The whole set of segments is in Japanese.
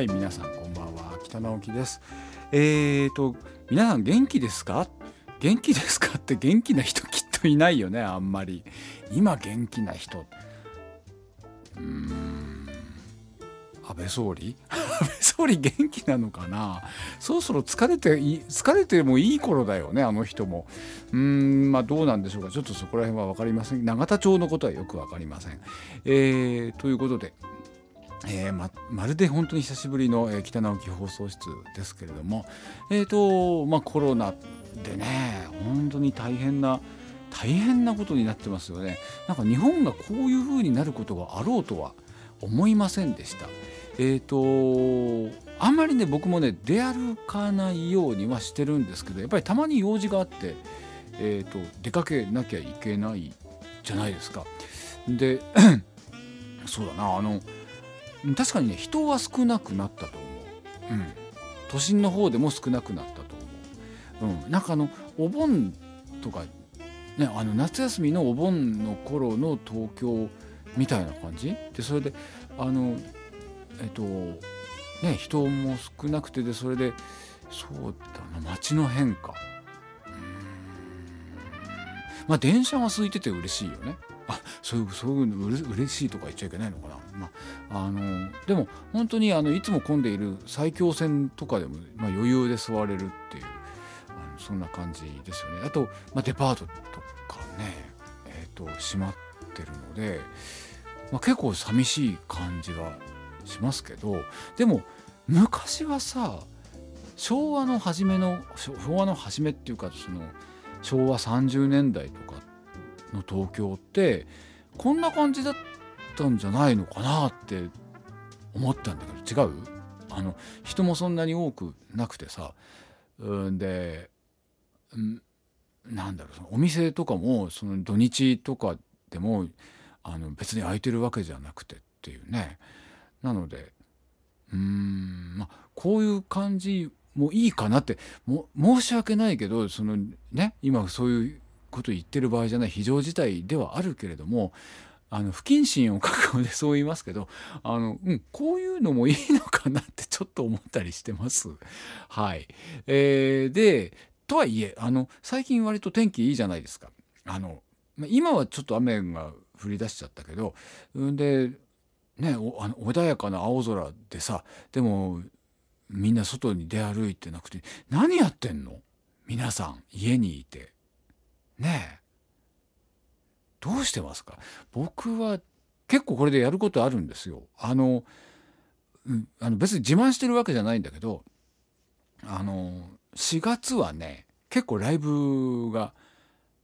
はい皆さんこんばんは。北直樹です。えーと皆さん元気ですか？元気ですかって元気な人きっといないよねあんまり。今元気な人。うん。安倍総理？安倍総理元気なのかな？そろそろ疲れて疲れてもいい頃だよねあの人も。うーんまあどうなんでしょうか。ちょっとそこら辺は分かりません。永田町のことはよく分かりません。えー、ということでえー、ままるで本当に久しぶりの、えー、北直樹放送室ですけれども、えーとまあ、コロナでね本当に大変な大変なことになってますよね。なんか日本がこういう風になることがあろうとは思いませんでした。えっ、ー、とあんまりね僕もね出歩かないようにはしてるんですけどやっぱりたまに用事があって、えー、と出かけなきゃいけないじゃないですか。で そうだなあの確かにね人は少なくなったと思う、うん、都心の方でも少なくなったと思う、うん、なんかあのお盆とか、ね、あの夏休みのお盆の頃の東京みたいな感じ？でそれであのえっとね人も少なくてでそれでそうだな街の変化。まあ電車が空いてて嬉しいよねあそういうそういうのうれ嬉しいとか言っちゃいけないのかな、まあ、あのでも本当にあのいつも混んでいる埼京線とかでも、まあ、余裕で座れるっていうあのそんな感じですよね。あと、まあ、デパートとかねえっ、ー、と閉まってるので、まあ、結構寂しい感じはしますけどでも昔はさ昭和の初めの昭和の初めっていうかその昭和30年代とかの東京ってこんな感じだったんじゃないのかなって思ったんだけど違う？あの人もそんなに多くなくてさうんで、ん、なんだろうそのお店とかもその土日とかでもあの別に空いてるわけじゃなくてっていうね。なのでうんまあこういう感じもいいかなっても申し訳ないけどそのね今そういうこと言ってる場合じゃない非常事態ではあるけれどもあの不謹慎を覚悟でそう言いますけどあの、うん、こういうのもいいのかなってちょっと思ったりしてます。はい、えー、でとはいえあの最近割と天気いいじゃないですか。あの今はちょっと雨が降り出しちゃったけどでねあの穏やかな青空でさでもみんな外に出歩いてなくて何やってんの？皆さん家にいてねえどうしてますか？僕は結構これでやることあるんですよ。あの,、うん、あの別に自慢してるわけじゃないんだけどあの4月はね結構ライブが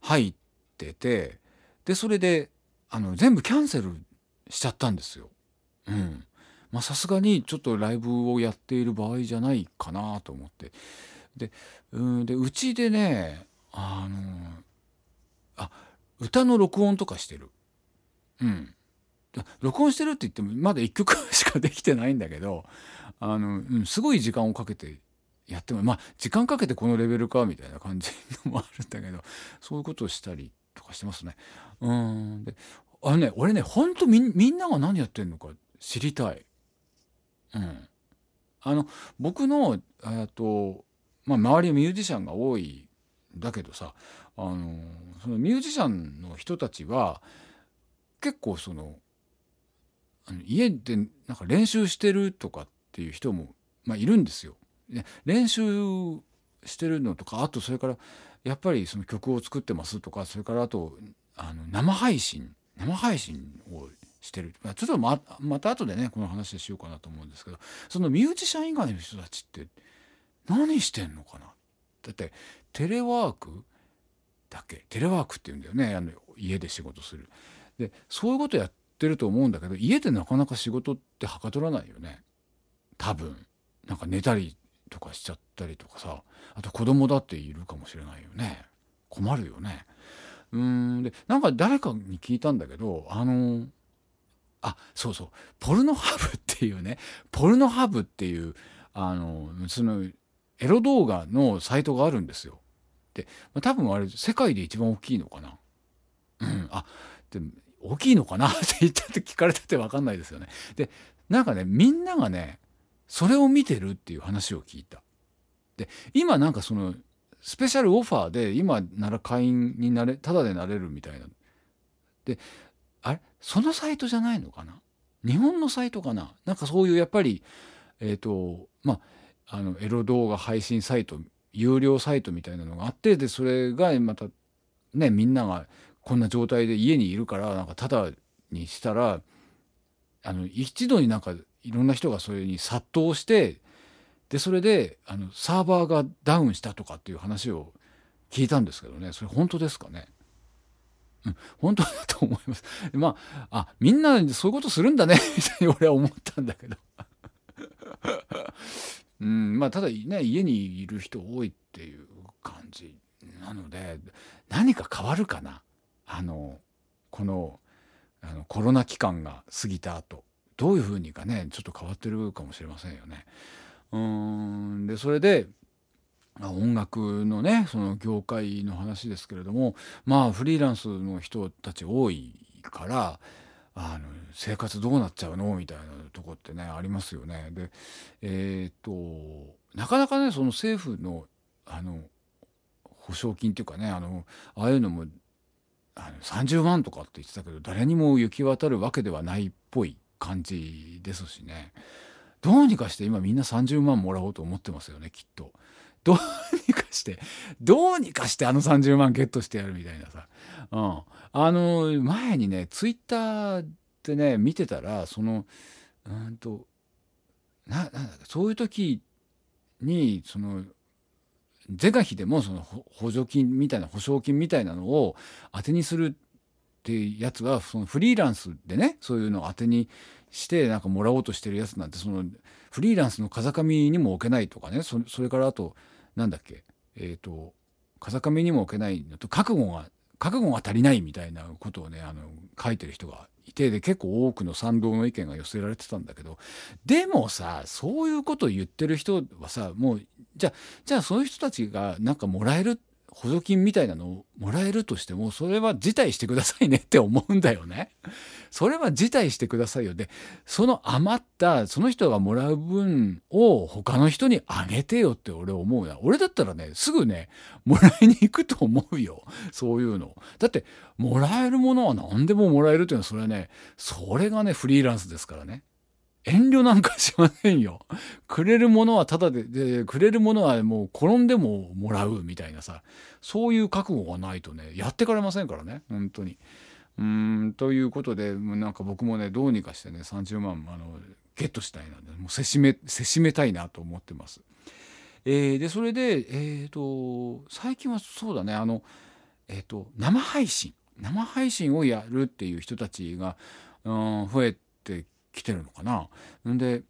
入っててでそれであの全部キャンセルしちゃったんですよ。うん。まさすがにちょっとライブをやっている場合じゃないかなと思って。で、うんでうちでねあのあ歌の録音とかしてる。うん。録音してるって言ってもまだ1曲しかできてないんだけどあの、うん、すごい時間をかけてやってもまあ時間かけてこのレベルかみたいな感じのもあるんだけど そういうことをしたりとかしてますね。うんであのね俺ねほんとみんなが何やってんのか知りたい。うん。あの僕のえとまあ周りはミュージシャンが多いんだけどさあのそのミュージシャンの人たちは結構そのあの家でなんか練習してるとかっていう人も、まあ、いるんですよ。練習してるのとかあとそれからやっぱりその曲を作ってますとかそれからあとあの生配信生配信をしてるちょっとままた後でねこの話しようかなと思うんですけどそのミュージシャン以外の人たちって何してんのかな？だってテレワークだけテレワークっていうんだよね。あの家で仕事する。でそういうことやってると思うんだけど家でなかなか仕事ってはかどらないよね。多分。なんか寝たりとかしちゃったりとかさ。あと子供だっているかもしれないよね。困るよね。うん。でなんか誰かに聞いたんだけどあのあそうそう。ポルノハブっていうね。ポルノハブっていうあのそのエロ動画のサイトがあるんですよ。で、まあ、多分あれ世界で一番大きいのかな？うん、あで大きいのかな？って言ったって聞かれたって分かんないですよね。でなんかねみんながねそれを見てるっていう話を聞いた。で今なんかそのスペシャルオファーで今なら会員になれただでなれるみたいな。であれ？そのサイトじゃないのかな？日本のサイトかな？なんかそういうやっぱりえっ、ー、とまああのエロ動画配信サイト有料サイトみたいなのがあってでそれがまたねみんながこんな状態で家にいるからなんかただにしたらあの一度になんかいろんな人がそれに殺到してでそれであのサーバーがダウンしたとかっていう話を聞いたんですけどねそれ本当ですかね？うん、本当だと思います。まあ、あ、みんなそういうことするんだねみたいに俺は思ったんだけど。うん、まあ、ただね、家にいる人多いっていう感じなので、何か変わるかな？あの、この、あのコロナ期間が過ぎた後、どういうふうにかね、ちょっと変わってるかもしれませんよね。うんでそれで音楽のねその業界の話ですけれどもまあフリーランスの人たち多いからあの生活どうなっちゃうの？みたいなとこってねありますよね。でえー、っとなかなかねその政府のあの保証金っていうかねあのああいうのもあの30万とかって言ってたけど誰にも行き渡るわけではないっぽい感じですしね。どうにかして今みんな30万もらおうと思ってますよねきっと。どうにかしてどうにかしてあの30万ゲットしてやるみたいなさ。うん、あの前にねツイッターでね見てたらそのうんとななんだっけそういう時にその是が非でもその補助金みたいな保証金みたいなのを当てにするってやつはそのフリーランスでねそういうのを当てにしてなんかもらおうとしてるやつなんてそのフリーランスの風上にも置けないとかねそれからあとなんだっけ？えっ、ー、と風上にも置けないのと覚悟が覚悟が足りないみたいなことをねあの書いてる人がいてで結構多くの賛同の意見が寄せられてたんだけどでもさそういうことを言ってる人はさもうじゃあじゃあそういう人たちがなんかもらえる補助金みたいなのをもらえるとしてもそれは辞退してくださいねって思うんだよね。それは辞退してくださいよ。でその余ったその人がもらう分を他の人にあげてよって俺思うな。俺だったらねすぐねもらいに行くと思うよそういうの。だってもらえるものは何でももらえるっていうのはそれはねそれがねフリーランスですからね。遠慮なんかしませんよ。くれるものはただで、で、くれるものはもう転んでももらうみたいなさ、そういう覚悟がないとね、やってかれませんからね、本当に。うん、ということで、なんか僕もね、どうにかしてね、30万、あの、ゲットしたいなもうせしめ、せしめたいなと思ってます。えー、で、それで、えっ、ー、と、最近はそうだね、あの、えっ、ー、と、生配信。生配信をやるっていう人たちが、うん、増えて来てるのかな。んで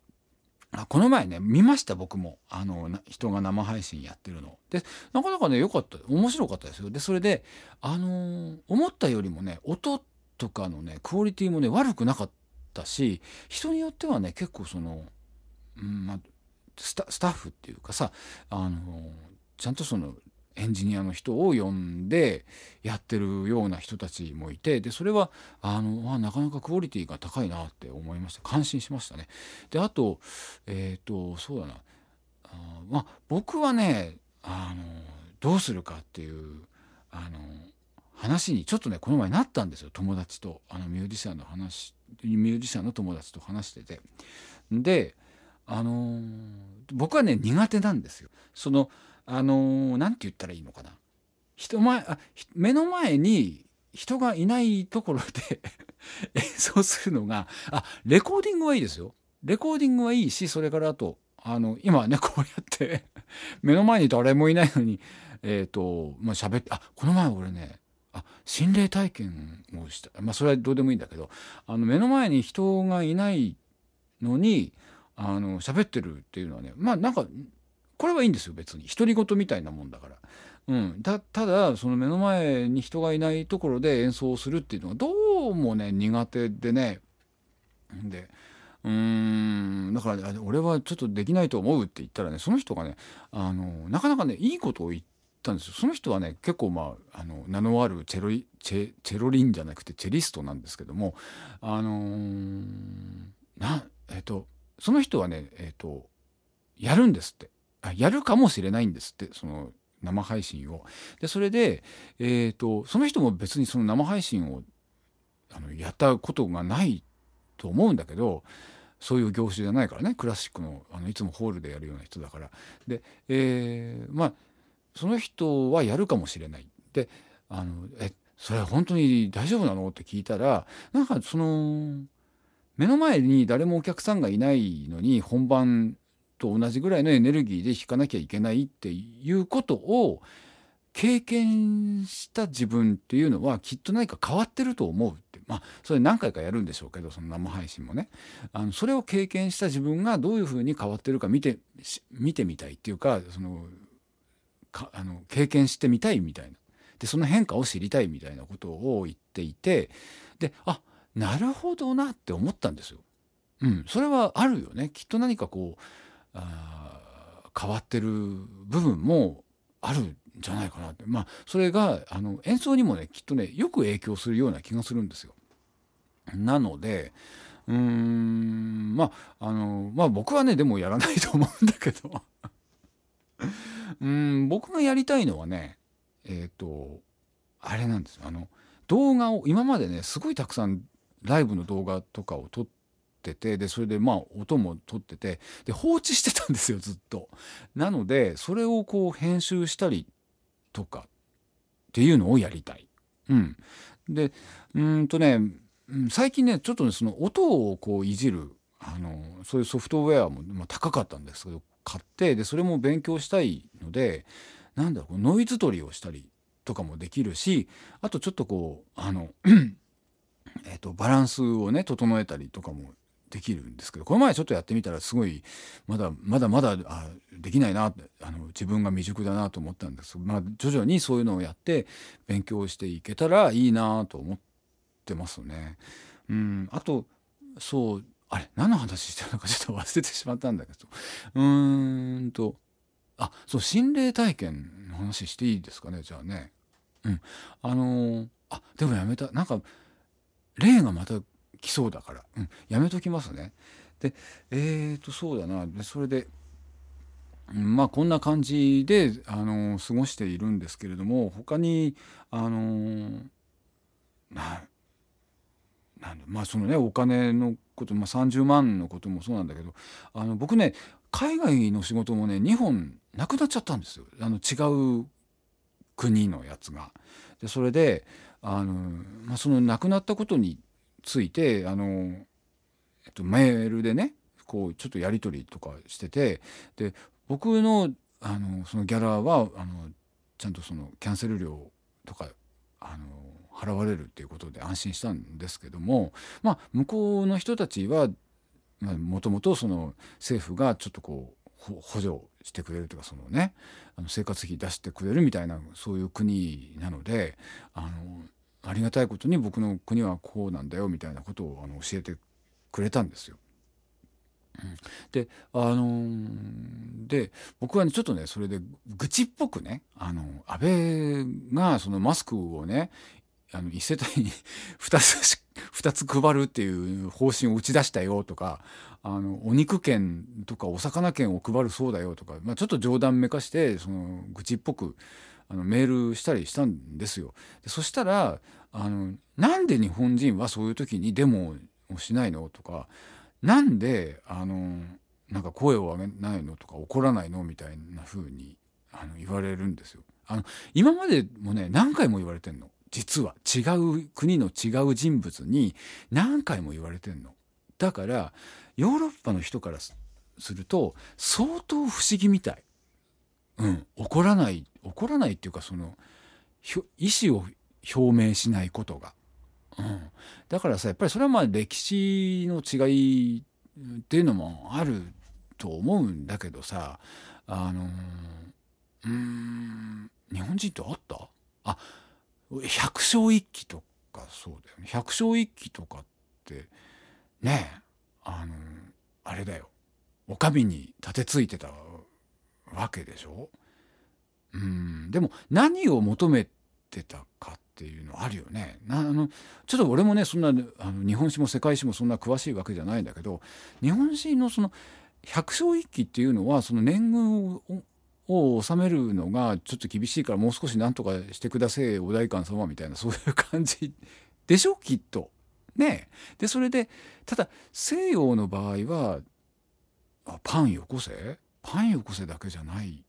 この前ね見ました僕もあの人が生配信やってるの。でなかなかね良かった面白かったですよ。でそれであのー、思ったよりもね音とかのねクオリティもね悪くなかったし人によってはね結構その、うんまあ、スタッフっていうかさあのー、ちゃんとそのエンジニアの人を呼んでやってるような人たちもいてでそれはあのあなかなかクオリティが高いなって思いました感心しましたね。であとえっ、ー、とそうだなあまあ僕はねあのどうするかっていうあの話にちょっとねこの前なったんですよ友達とあのミュージシャンの話ミュージシャンの友達と話してて。であの僕はね苦手なんですよ。そのあの何て言ったらいいのかな。人前あ目の前に人がいないところで 演奏するのがあレコーディングはいいですよ。レコーディングはいいしそれからあとあの今ねこうやって 目の前に誰もいないのにえっ、ー、とまあ喋ってあこの前俺ねあ心霊体験をした。まあそれはどうでもいいんだけどあの目の前に人がいないのにあの喋ってるっていうのはねまあなんかこれはいいんですよ別に。独り言みたいなもんだから。うん、ただその目の前に人がいないところで演奏するっていうのがどうもね苦手でね。でうーん。だから俺はちょっとできないと思うって言ったらねその人がねあのなかなかねいいことを言ったんですよ。その人はね結構まああの名のあるチェロチェチェロリンじゃなくてチェリストなんですけどもあのー、なえっとその人はねえっ、とやるんですって。やるかもしれないんですってその生配信を。でそれで、えーと、その人も別にその生配信をあのやったことがないと思うんだけどそういう業種じゃないからねクラシックのあのいつもホールでやるような人だから。で、えー、まあその人はやるかもしれない。であのえそれは本当に大丈夫なの？って聞いたらなんかその目の前に誰もお客さんがいないのに本番と同じぐらいのエネルギーで弾かなきゃいけないっていうことを経験した自分っていうのはきっと何か変わってると思うって。まあそれ何回かやるんでしょうけどその生配信もねあのそれを経験した自分がどういうふうに変わってるか見て見てみたいっていうかそのかあの経験してみたいみたいな。でその変化を知りたいみたいなことを言っていてであなるほどなって思ったんですよ。うん、それはあるよね。きっと何かこう変わってる部分もあるんじゃないかなって。まあそれがあの演奏にもねきっとねよく影響するような気がするんですよ。なのでうーんまああのまあ僕はねでもやらないと思うんだけど。うん僕がやりたいのはねえっ、ー、とあれなんですよ。あの動画を今までねすごいたくさんライブの動画とかを撮っっててでそれでまあ音も取っててで放置してたんですよずっと。なのでそれをこう編集したりとかっていうのをやりたい。うん、でうんとね最近ねちょっとねその音をこういじるあのそういうソフトウェアも、まあ、高かったんですけど買ってでそれも勉強したいのでなんだろうノイズ取りをしたりとかもできるしあとちょっとこうあの えーとバランスをね整えたりとかもできるんですけどこの前ちょっとやってみたらすごいまだまだまだあできないなあの自分が未熟だなと思ったんですまあ徐々にそういうのをやって勉強していけたらいいなと思ってますね。うんあとそうあれ何の話してるのかちょっと忘れてしまったんだけどうーんとあそう心霊体験の話していいですかねじゃあね。うんあのー、あでもやめたなんか霊がまた来そうだから、うん、やめときますね。でえー、とそうだなでそれで、まあこんな感じであの過ごしているんですけれども他にあのななんまあそのねお金のこと、まあ、30万のこともそうなんだけどあの僕ね海外の仕事もね2本なくなっちゃったんですよあの違う国のやつが。でそれであの、まあ、その亡くなったことについてあの、えっと、メールでねこうちょっとやり取りとかしててで僕のあのそのギャラはあのちゃんとそのキャンセル料とかあの払われるっていうことで安心したんですけどもまあ向こうの人たちはもともとその政府がちょっとこう補助してくれるとかそのねあの生活費出してくれるみたいなそういう国なのであのありがたいことに僕の国はこうなんだよみたいなことをあの教えてくれたんですよ。であのー、で僕はねちょっとねそれで愚痴っぽくねあの安倍がそのマスクをねあの1世帯に 2つ2つ配るっていう方針を打ち出したよとかあのお肉券とかお魚券を配るそうだよとか、まあ、ちょっと冗談めかしてその愚痴っぽくあのメールしたりしたんですよ。でそしたらあのなんで日本人はそういう時にデモをしないのとかなんであのなんか声を上げないのとか怒らないのみたいな風にあの言われるんですよ。あの今までもね何回も言われてんの実は違う国の違う人物に何回も言われてんの。だからヨーロッパの人からすると相当不思議みたい。うん、怒らない怒らないっていうかその意思を表明しないことが、うん、だからさやっぱりそれはまあ歴史の違いっていうのもあると思うんだけどさあのうん日本人ってあった？あ百姓一揆とかそうだよね。百姓一揆とかってねえあのあれだよ。お上に立てついてたわけでしょ？うんでも何を求めてたかっていうのあるよね。あのちょっと俺もねそんなあの日本史も世界史もそんな詳しいわけじゃないんだけど日本史のその百姓一揆っていうのはその年貢を収めるのがちょっと厳しいからもう少し何とかしてくださいお代官様みたいなそういう感じでしょきっと。ねでそれでただ西洋の場合はあパンよこせ？パンよこせだけじゃない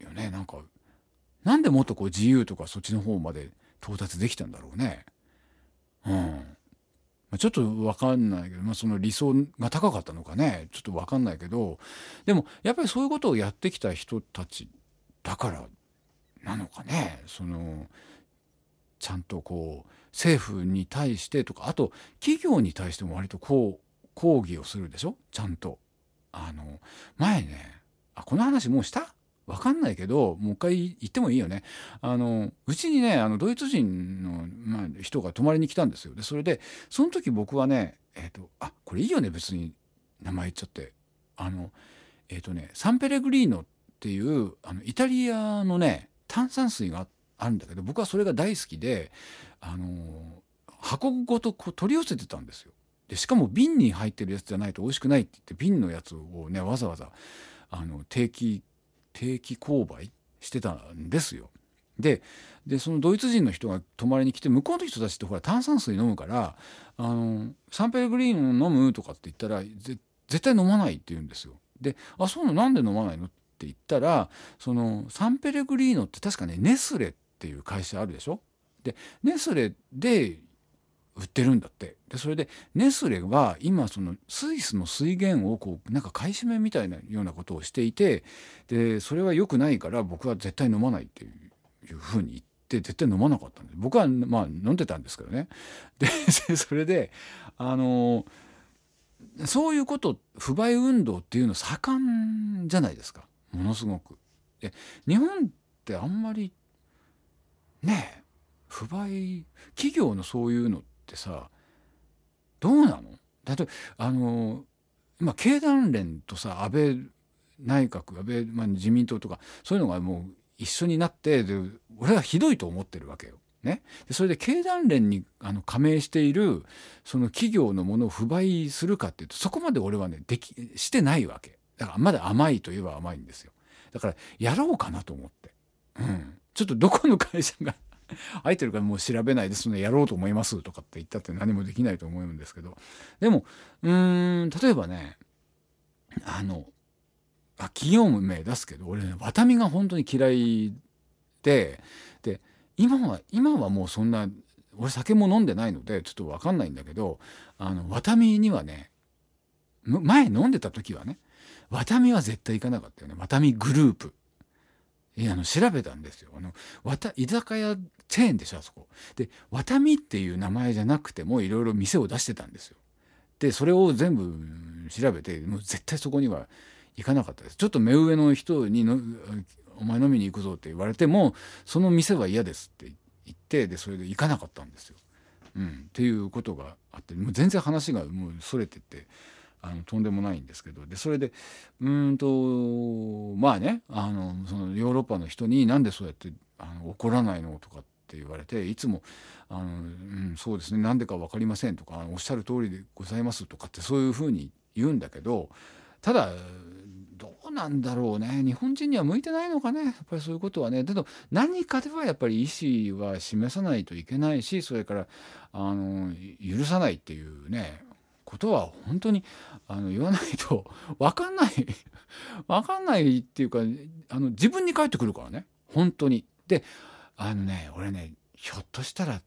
よねなんかなんでもっとこう自由とかそっちの方まで到達できたんだろうね。うん。まあちょっと分かんないけど、まあ、その理想が高かったのかねちょっと分かんないけどでもやっぱりそういうことをやってきた人たちだからなのかねそのちゃんとこう政府に対してとかあと企業に対しても割とこう抗議をするでしょ？ちゃんと。あの前ねあこの話もうした？わかんないけどもう一回言ってもいいよね。あのうちにねあのドイツ人の、まあ、人が泊まりに来たんですよ。でそれでその時僕はねえっ、ー、とあこれいいよね別に名前言っちゃって。あのえっ、ー、とねサンペレグリーノっていうあのイタリアのね炭酸水があるんだけど僕はそれが大好きであの箱ごとこう取り寄せてたんですよ。でしかも瓶に入ってるやつじゃないと美味しくないって言って瓶のやつをねわざわざあの定期定期購買してたんですよ。でそのドイツ人の人が泊まりに来て向こうの人たちってほら炭酸水飲むからあのサンペレグリーンを飲むとかって言ったら絶対飲まないって言うんですよ。で「あそうなの？なんで飲まないの?」って言ったらそのサンペレグリーノって確かねネスレっていう会社あるでしょ？でネスレで売ってるんだってでそれでネスレは今そのスイスの水源をこうなんか買い占めみたいなようなことをしていてでそれは良くないから僕は絶対飲まないっていうふうに言って絶対飲まなかったんで僕はまあ飲んでたんですけどね。でそれであのそういうこと不買運動っていうの盛んじゃないですか。ものすごく。で日本ってあんまりねえ不買企業のそういうのってさどうなの？例えばあの今経団連とさ安倍内閣安倍、まあ、自民党とかそういうのがもう一緒になってで俺はひどいと思ってるわけよ。ね、でそれで経団連にあの加盟しているその企業のものを不買するかっていうとそこまで俺はねできしてないわけ。だからまだ甘いといえば甘いんですよ。だからやろうかなと思って、うん、ちょっとどこの会社が空いてるからもう調べないですねやろうと思いますとかって言ったって何もできないと思うんですけど。でもうーん例えばねあのあ企業名出すけど俺ねワタミが本当に嫌いでで今は今はもうそんな俺酒も飲んでないのでちょっと分かんないんだけどあのワタミにはね前飲んでた時はねワタミは絶対行かなかったよね。ワタミグループ。あの調べたんですよ。あのわた居酒屋チェーンでしょあそこ。でワタミっていう名前じゃなくてもいろいろ店を出してたんですよ。でそれを全部調べてもう絶対そこには行かなかったです。ちょっと目上の人にの「お前飲みに行くぞ」って言われてもその店は嫌ですって言ってでそれで行かなかったんですよ。うん、っていうことがあってもう全然話がもうそれてって。あのとんでもないんですけどでそれでうんとまあねあのそのヨーロッパの人になんでそうやってあの怒らないのとかって言われていつもあの、うん、そうですねなんでか分かりませんとかおっしゃる通りでございますとかってそういうふうに言うんだけどただどうなんだろうね日本人には向いてないのかねやっぱりそういうことはね。だけど何かではやっぱり意思は示さないといけないしそれからあの許さないっていうねことは本当にあの言わないと 分かんない 分かんないっていうかあの自分に返ってくるからね本当に。であのね俺ねひょっとしたら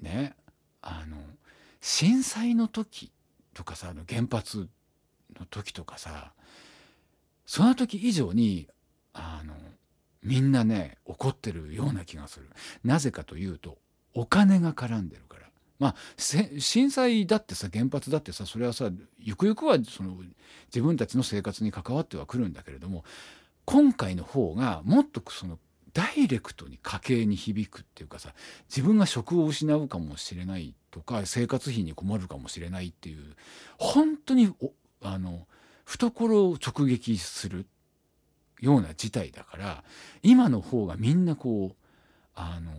ねあの震災の時とかさあの原発の時とかさその時以上にあのみんなね怒ってるような気がする。なぜかというとお金が絡んでるから。まあ震災だってさ原発だってさそれはさゆくゆくはその自分たちの生活に関わってはくるんだけれども今回の方がもっとそのダイレクトに家計に響くっていうかさ自分が職を失うかもしれないとか生活費に困るかもしれないっていう本当にあの懐を直撃するような事態だから今の方がみんなこうあの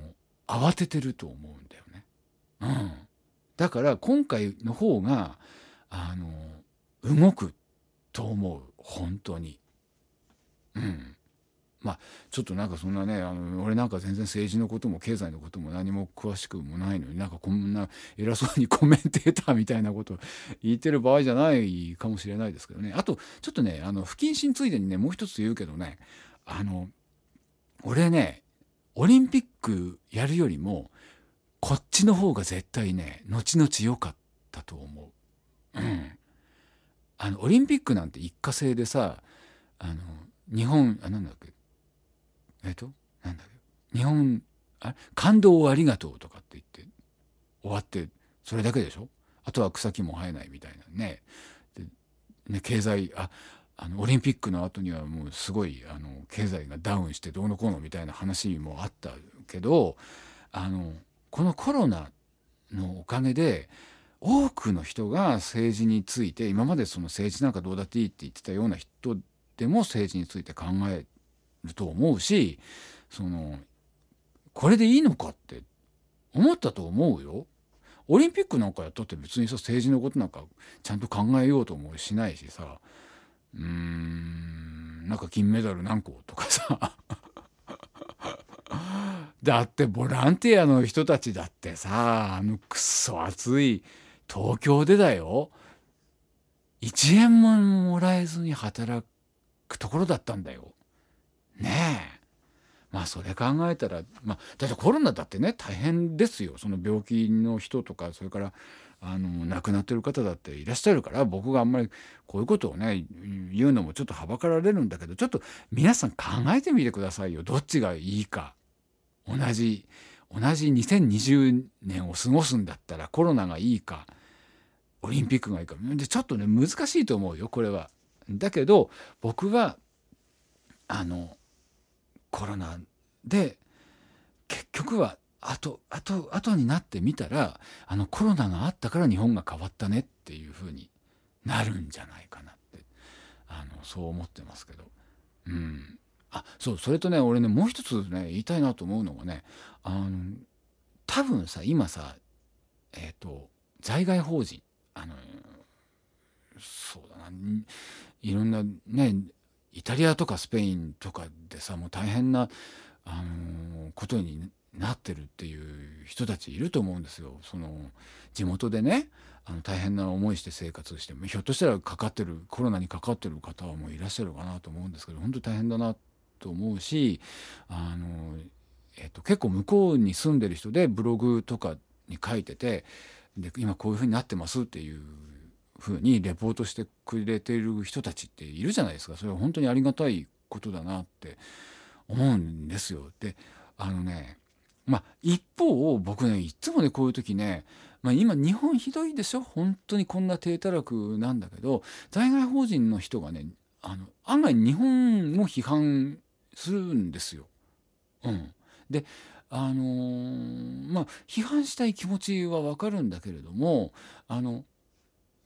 慌ててると思うんだよね。うん、だから今回の方があの動くと思う。本当に。うん、まあちょっとなんかそんなねあの俺なんか全然政治のことも経済のことも何も詳しくもないのになんかこんな偉そうにコメンテーターみたいなこと言ってる場合じゃないかもしれないですけどね。あとちょっとねあの不謹慎ついでにねもう一つ言うけどねあの俺ねオリンピックやるよりもこっちの方が絶対ね後々良かったと思う。うん、あのオリンピックなんて一過性でさあの日本あなんだっけ？えっと？なんだっけ？日本あ感動をありがとうとかって言って終わってそれだけでしょ？あとは草木も生えないみたいなね。でね経済ああのオリンピックの後にはもうすごいあの経済がダウンしてどうのこうのみたいな話もあったけどあのこのコロナのおかげで多くの人が政治について今までその政治なんかどうだっていいって言ってたような人でも政治について考えると思うしそのこれでいいのかって思ったと思うよ。オリンピックなんかやったって別にさ政治のことなんかちゃんと考えようともしないしさうーんなんか金メダル何個とかさだってボランティアの人たちだってさあのくっそ暑い東京でだよ1円ももらえずに働くところだったんだよ。ねえ。まあそれ考えたら、まあ、だってコロナだってね大変ですよその病気の人とかそれからあの亡くなってる方だっていらっしゃるから僕があんまりこういうことをね言うのもちょっとはばかられるんだけどちょっと皆さん考えてみてくださいよどっちがいいか同じ同じ2020年を過ごすんだったらコロナがいいかオリンピックがいいかでちょっとね難しいと思うよこれは。だけど僕はあのコロナで結局は後後後になってみたらあのコロナがあったから日本が変わったねっていうふうになるんじゃないかなってあのそう思ってますけど。うんあそうそれとね俺ねもう一つね言いたいなと思うのがねあの多分さ今さえっ、ー、と在外邦人あのそうだないろんなねイタリアとかスペインとかでさもう大変な、あのことになってるっていう人たちいると思うんですよ。その地元でねあの大変な思いして生活してひょっとしたらかかってるコロナにかかってる方はもういらっしゃるかなと思うんですけど本当大変だなと思うしあの、えっと、結構向こうに住んでる人でブログとかに書いててで今こういうふうになってますっていうふうにレポートしてくれてる人たちっているじゃないですかそれは本当にありがたいことだなって思うんですよ。であのねまあ一方僕ねいつもねこういう時ね、まあ、今日本ひどいでしょ？本当にこんな低たらくなんだけど在外邦人の人がねあの案外日本を批判するんですよ。うん、であのー、まあ批判したい気持ちはわかるんだけれどもあの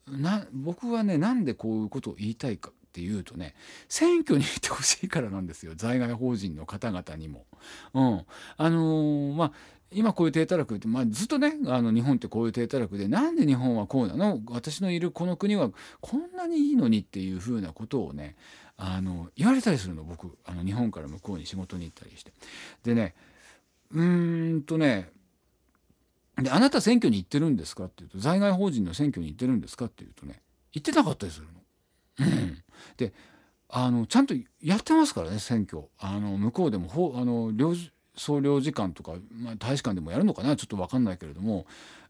な僕はねなんでこういうことを言いたいかっていうとね選挙に行ってほしいからなんですよ在外邦人の方々にも。うん、あのー、まあ今こういう低たらくって、まあ、ずっとねあの日本ってこういう低たらくでなんで日本はこうなの？私のいるこの国はこんなにいいのにっていうふうなことをねあの言われたりするの僕あの日本から向こうに仕事に行ったりして。でねうーんとねで、あなた選挙に行ってるんですかって言うと、在外邦人の選挙に行ってるんですかって言うとね、行ってなかったりするの。で、あの、ちゃんとやってますからね、選挙。あの、向こうでも、あの、領総領事館とか、まあ、大使館でもやるのかなちょっと分かんないけれども、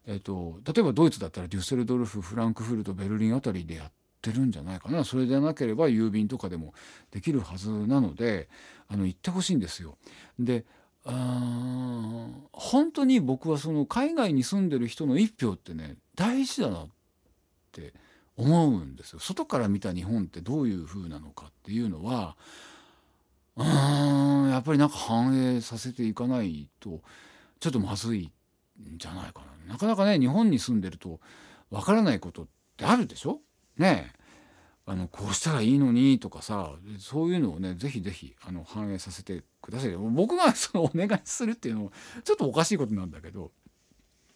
えっと、例えばドイツだったらデュッセルドルフフランクフルトベルリンあたりでやってるんじゃないかなそれでなければ郵便とかでもできるはずなのであの行ってほしいんですよ。で本当に僕はその海外に住んでる人の一票ってね大事だなって思うんですよ。外から見た日本ってどういう風なのかっていうのはうーんやっぱりなんか反映させていかないとちょっとまずいんじゃないかな。なかなかね日本に住んでるとわからないことってあるでしょ？ね。あのこうしたらいいのにとかさそういうのをねぜひぜひあの反映させてください僕がそのお願いするっていうのもちょっとおかしいことなんだけど、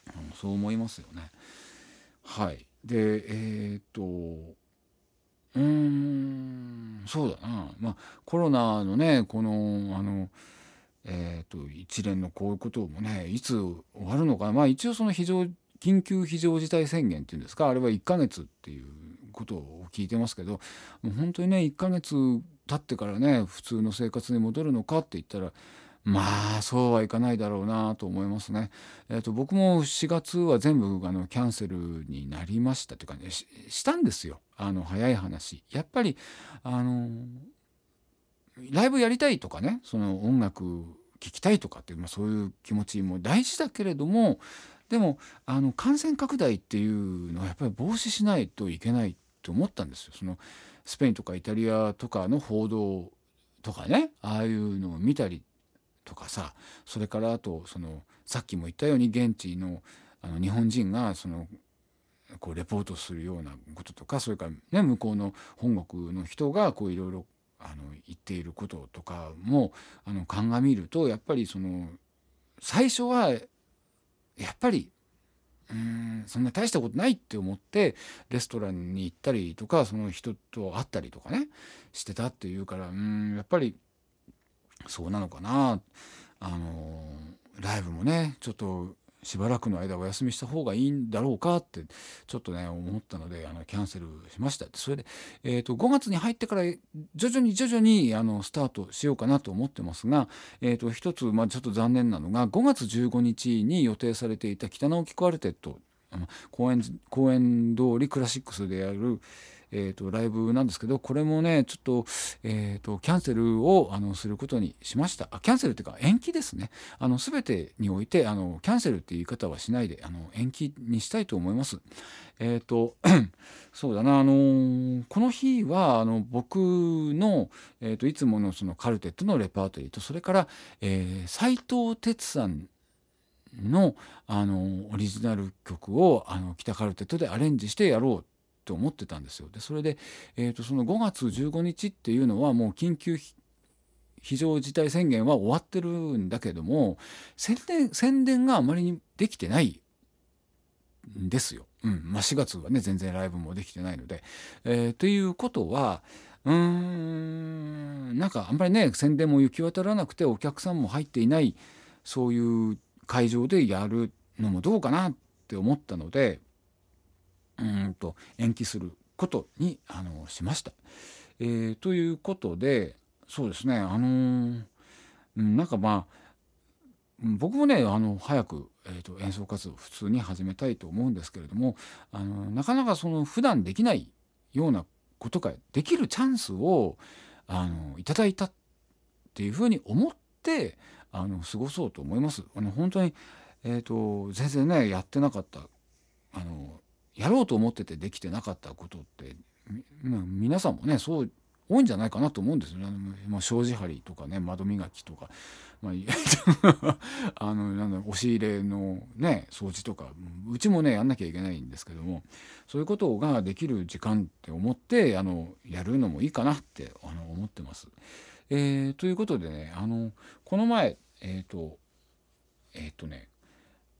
うん、そう思いますよね。はいでえー、っとうーんそうだなまあコロナのねこのあのえーと、一連のこういうこともねいつ終わるのかまあ一応その非常緊急非常事態宣言っていうんですかあれは1ヶ月っていうことを聞いてますけどもう本当にね1ヶ月経ってからね普通の生活に戻るのかって言ったらまあそうはいかないだろうなと思いますね。えーと、僕も4月は全部あのキャンセルになりましたというかねしたんですよあの早い話。やっぱりあのライブやりたいとかねその音楽聴きたいとかって、まあ、そういう気持ちも大事だけれどもでもあの感染拡大っていうのはやっぱり防止しないといけないと思ったんですよ。そのスペインとかイタリアとかの報道とかねああいうのを見たりとかさそれからあとそのさっきも言ったように現地のあの日本人がそのこうレポートするようなこととかそれからね向こうの本国の人がこういろいろあの言っていることとかもあの鑑みるとやっぱりその最初はやっぱりうんそんな大したことないって思ってレストランに行ったりとかその人と会ったりとかねしてたっていうからうんやっぱりそうなのかな。あのライブもねちょっとしばらくの間お休みした方がいいんだろうかってちょっとね思ったのであのキャンセルしましたそれで、えーと、5月に入ってから徐々に徐々にあのスタートしようかなと思ってますが、えーと、一つ、まあ、ちょっと残念なのが5月15日に予定されていた北直樹クアルテット公演公演通りクラシックスでやるえーと、ライブなんですけどこれもねちょっと,、えーと、キャンセルをあのすることにしました。あキャンセルっていうか延期ですね。あの全てにおいてあのキャンセルっていう言い方はしないであの延期にしたいと思います。えっ、ー、とそうだなあのー、この日はあの僕の、えーと、いつものそのカルテットのレパートリーとそれから、えー、藤哲さんのあのオリジナル曲をあの北カルテットでアレンジしてやろうって思ってたんですよ。でそれで、えーと、その5月15日っていうのはもう緊急非常事態宣言は終わってるんだけども宣伝宣伝があまりにできてないんですよ。うんまあ、4月はね全然ライブもできてないので。えー、ということはうーんなんかあんまりね宣伝も行き渡らなくてお客さんも入っていないそういう会場でやるのもどうかなって思ったのでうんと延期することにあのしました。えー、ということでそうですねあのー、なんかまあ僕もねあの早く、えーと、演奏活動普通に始めたいと思うんですけれどもあのなかなかその普段できないようなことができるチャンスをあのいただいたっていうふうに思ってあの過ごそうと思います。あの本当に、えーと全然ねやってなかったあのやろうと思っててできてなかったことって皆さんもねそう多いんじゃないかなと思うんですよね。まあ、障子張りとかね窓磨きとか、まあ、あのなんだ押し入れのね掃除とかうちもねやんなきゃいけないんですけどもそういうことができる時間って思ってあのやるのもいいかなってあの思ってます。えー、ということでねあのこの前えっ、ー、とえっ、ー、とね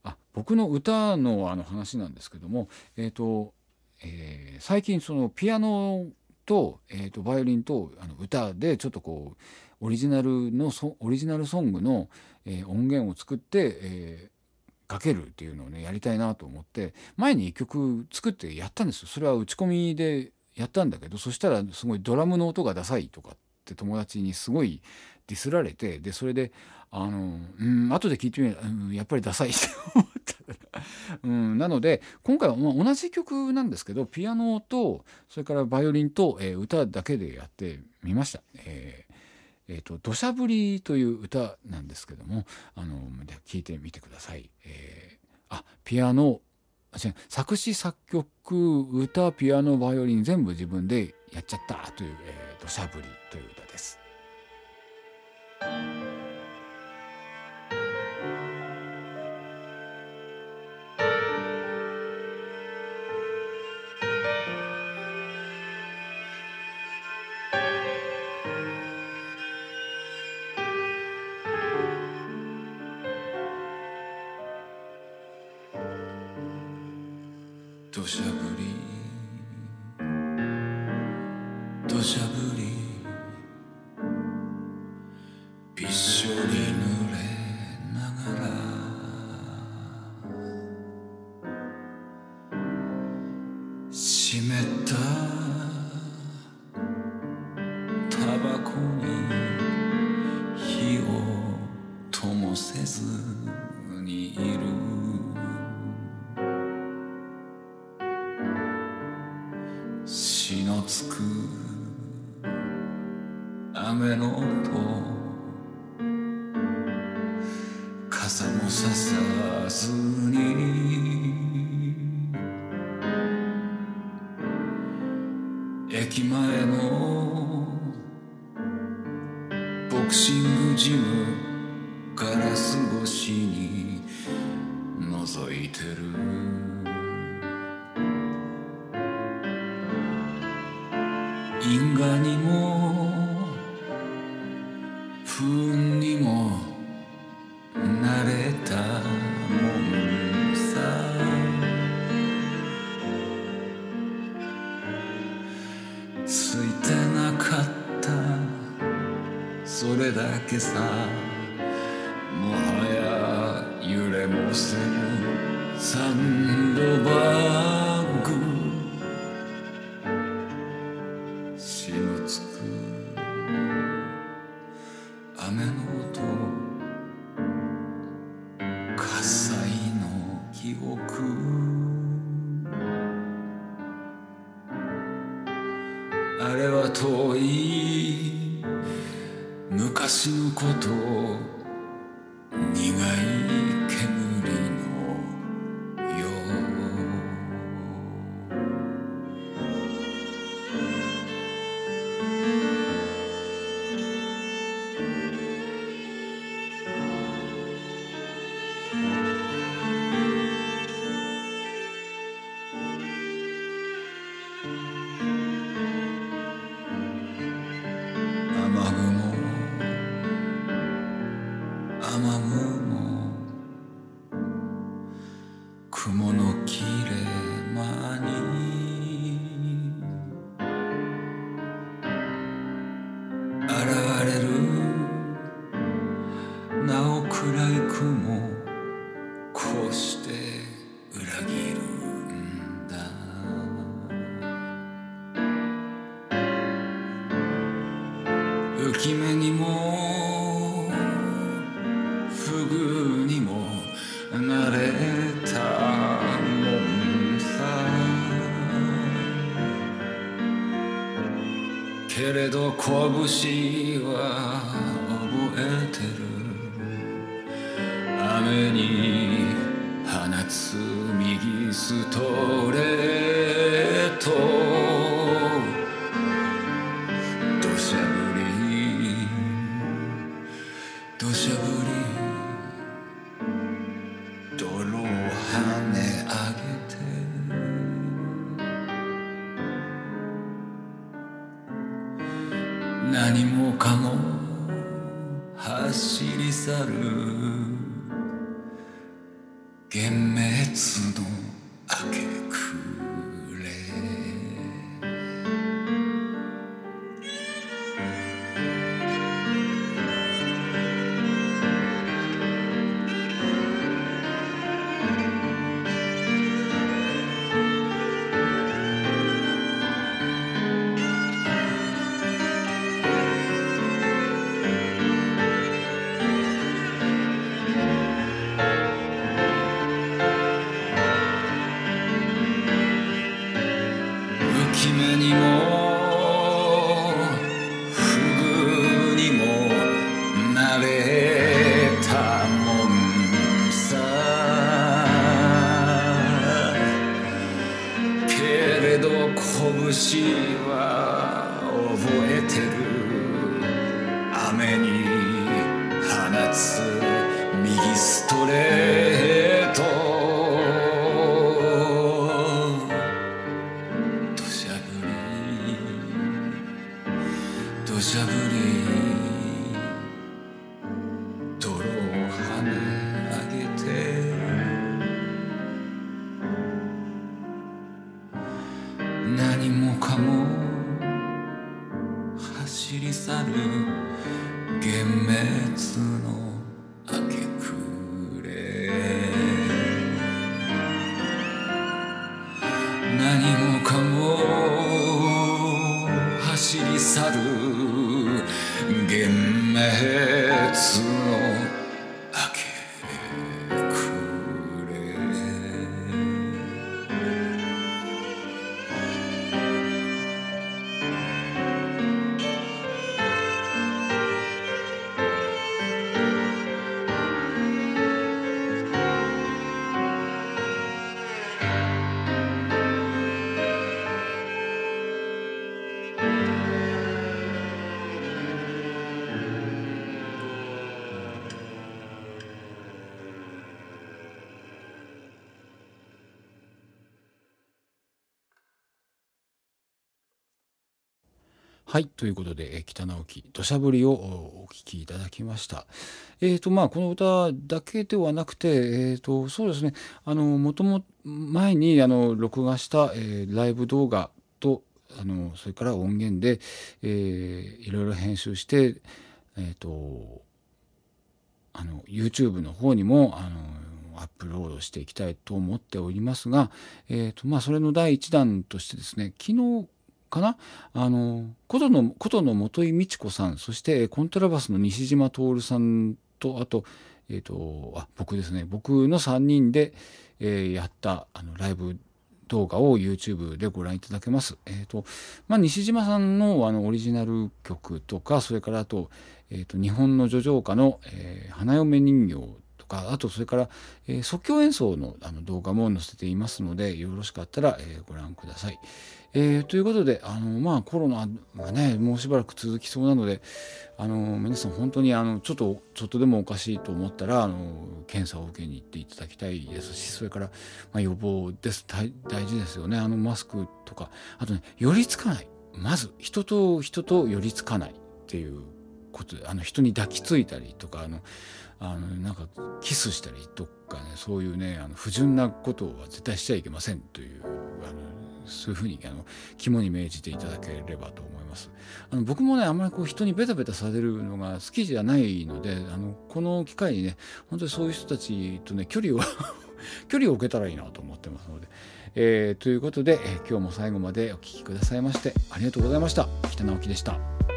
あ僕の歌のあの話なんですけども、えーとえー、最近そのピアノと,、えーと、バイオリンとあの歌でちょっとこうオリジナルのオリジナルソングの、えー、音源を作って、えー、かけるっていうのをねやりたいなと思って前に1曲作ってやったんですよ。それは打ち込みでやったんだけどそしたらすごいドラムの音がダサいとかって友達にすごいディスられてでそれであのうん後で聞いてみる、うん、やっぱりダサいって思った、うん、なので今回はまあ同じ曲なんですけどピアノとそれからバイオリンと、えー、歌だけでやってみました。えーえーと「土砂降り」という歌なんですけどもあの聞いてみてください。えー、あピアノ作詞作曲歌ピアノバイオリン全部自分でやっちゃったという「えー、土砂降り」という歌です。土砂降り。けさもはや揺れもせぬ Ama mu 多阔不息何もかも走り去る。幻滅の明け暮 s'abolir. はいということで、え北直樹土砂降りをおお聞きいただきました。えーとまあこの歌だけではなくて、えー、とそうですねあのもとも前にあの録画した、えーライブ動画とあのそれから音源で、えいろいろ編集してえっ、とあの YouTube の方にもあのアップロードしていきたいと思っておりますが、えーとまあ、それの第一弾としてですね昨日かな？あの琴の琴の本井美智子さんそしてコントラバスの西島徹さんとあと,、えー、とあ僕ですね僕の3人で、えーやったあのライブ動画を YouTube でご覧いただけます。えーとまあ、西島さんのあのオリジナル曲とかそれからあと,、えー、と日本の叙情歌の、えー花嫁人形とかあとそれから、え即興演奏のあの動画も載せていますのでよろしかったら、えご覧ください。えーということであの、まあ、コロナがねもうしばらく続きそうなのであの皆さん本当にあのちょっとちょっとでもおかしいと思ったらあの検査を受けに行っていただきたいですしそれから、まあ、予防です。大事ですよね。あのマスクとかあとね寄りつかない。まず人と人と寄りつかないっていうことであの人に抱きついたりとかあのあのなんかキスしたりとかねそういうねあの不純なことは絶対しちゃいけませんというあのそういうふうにあの肝に銘じていただければと思います。あの僕もねあんまりこう人にベタベタされるのが好きじゃないのであのこの機会にね本当にそういう人たちとね距離を 距離を置けたらいいなと思ってますので。えーということで、え今日も最後までお聴きくださいましてありがとうございました。北直樹でした。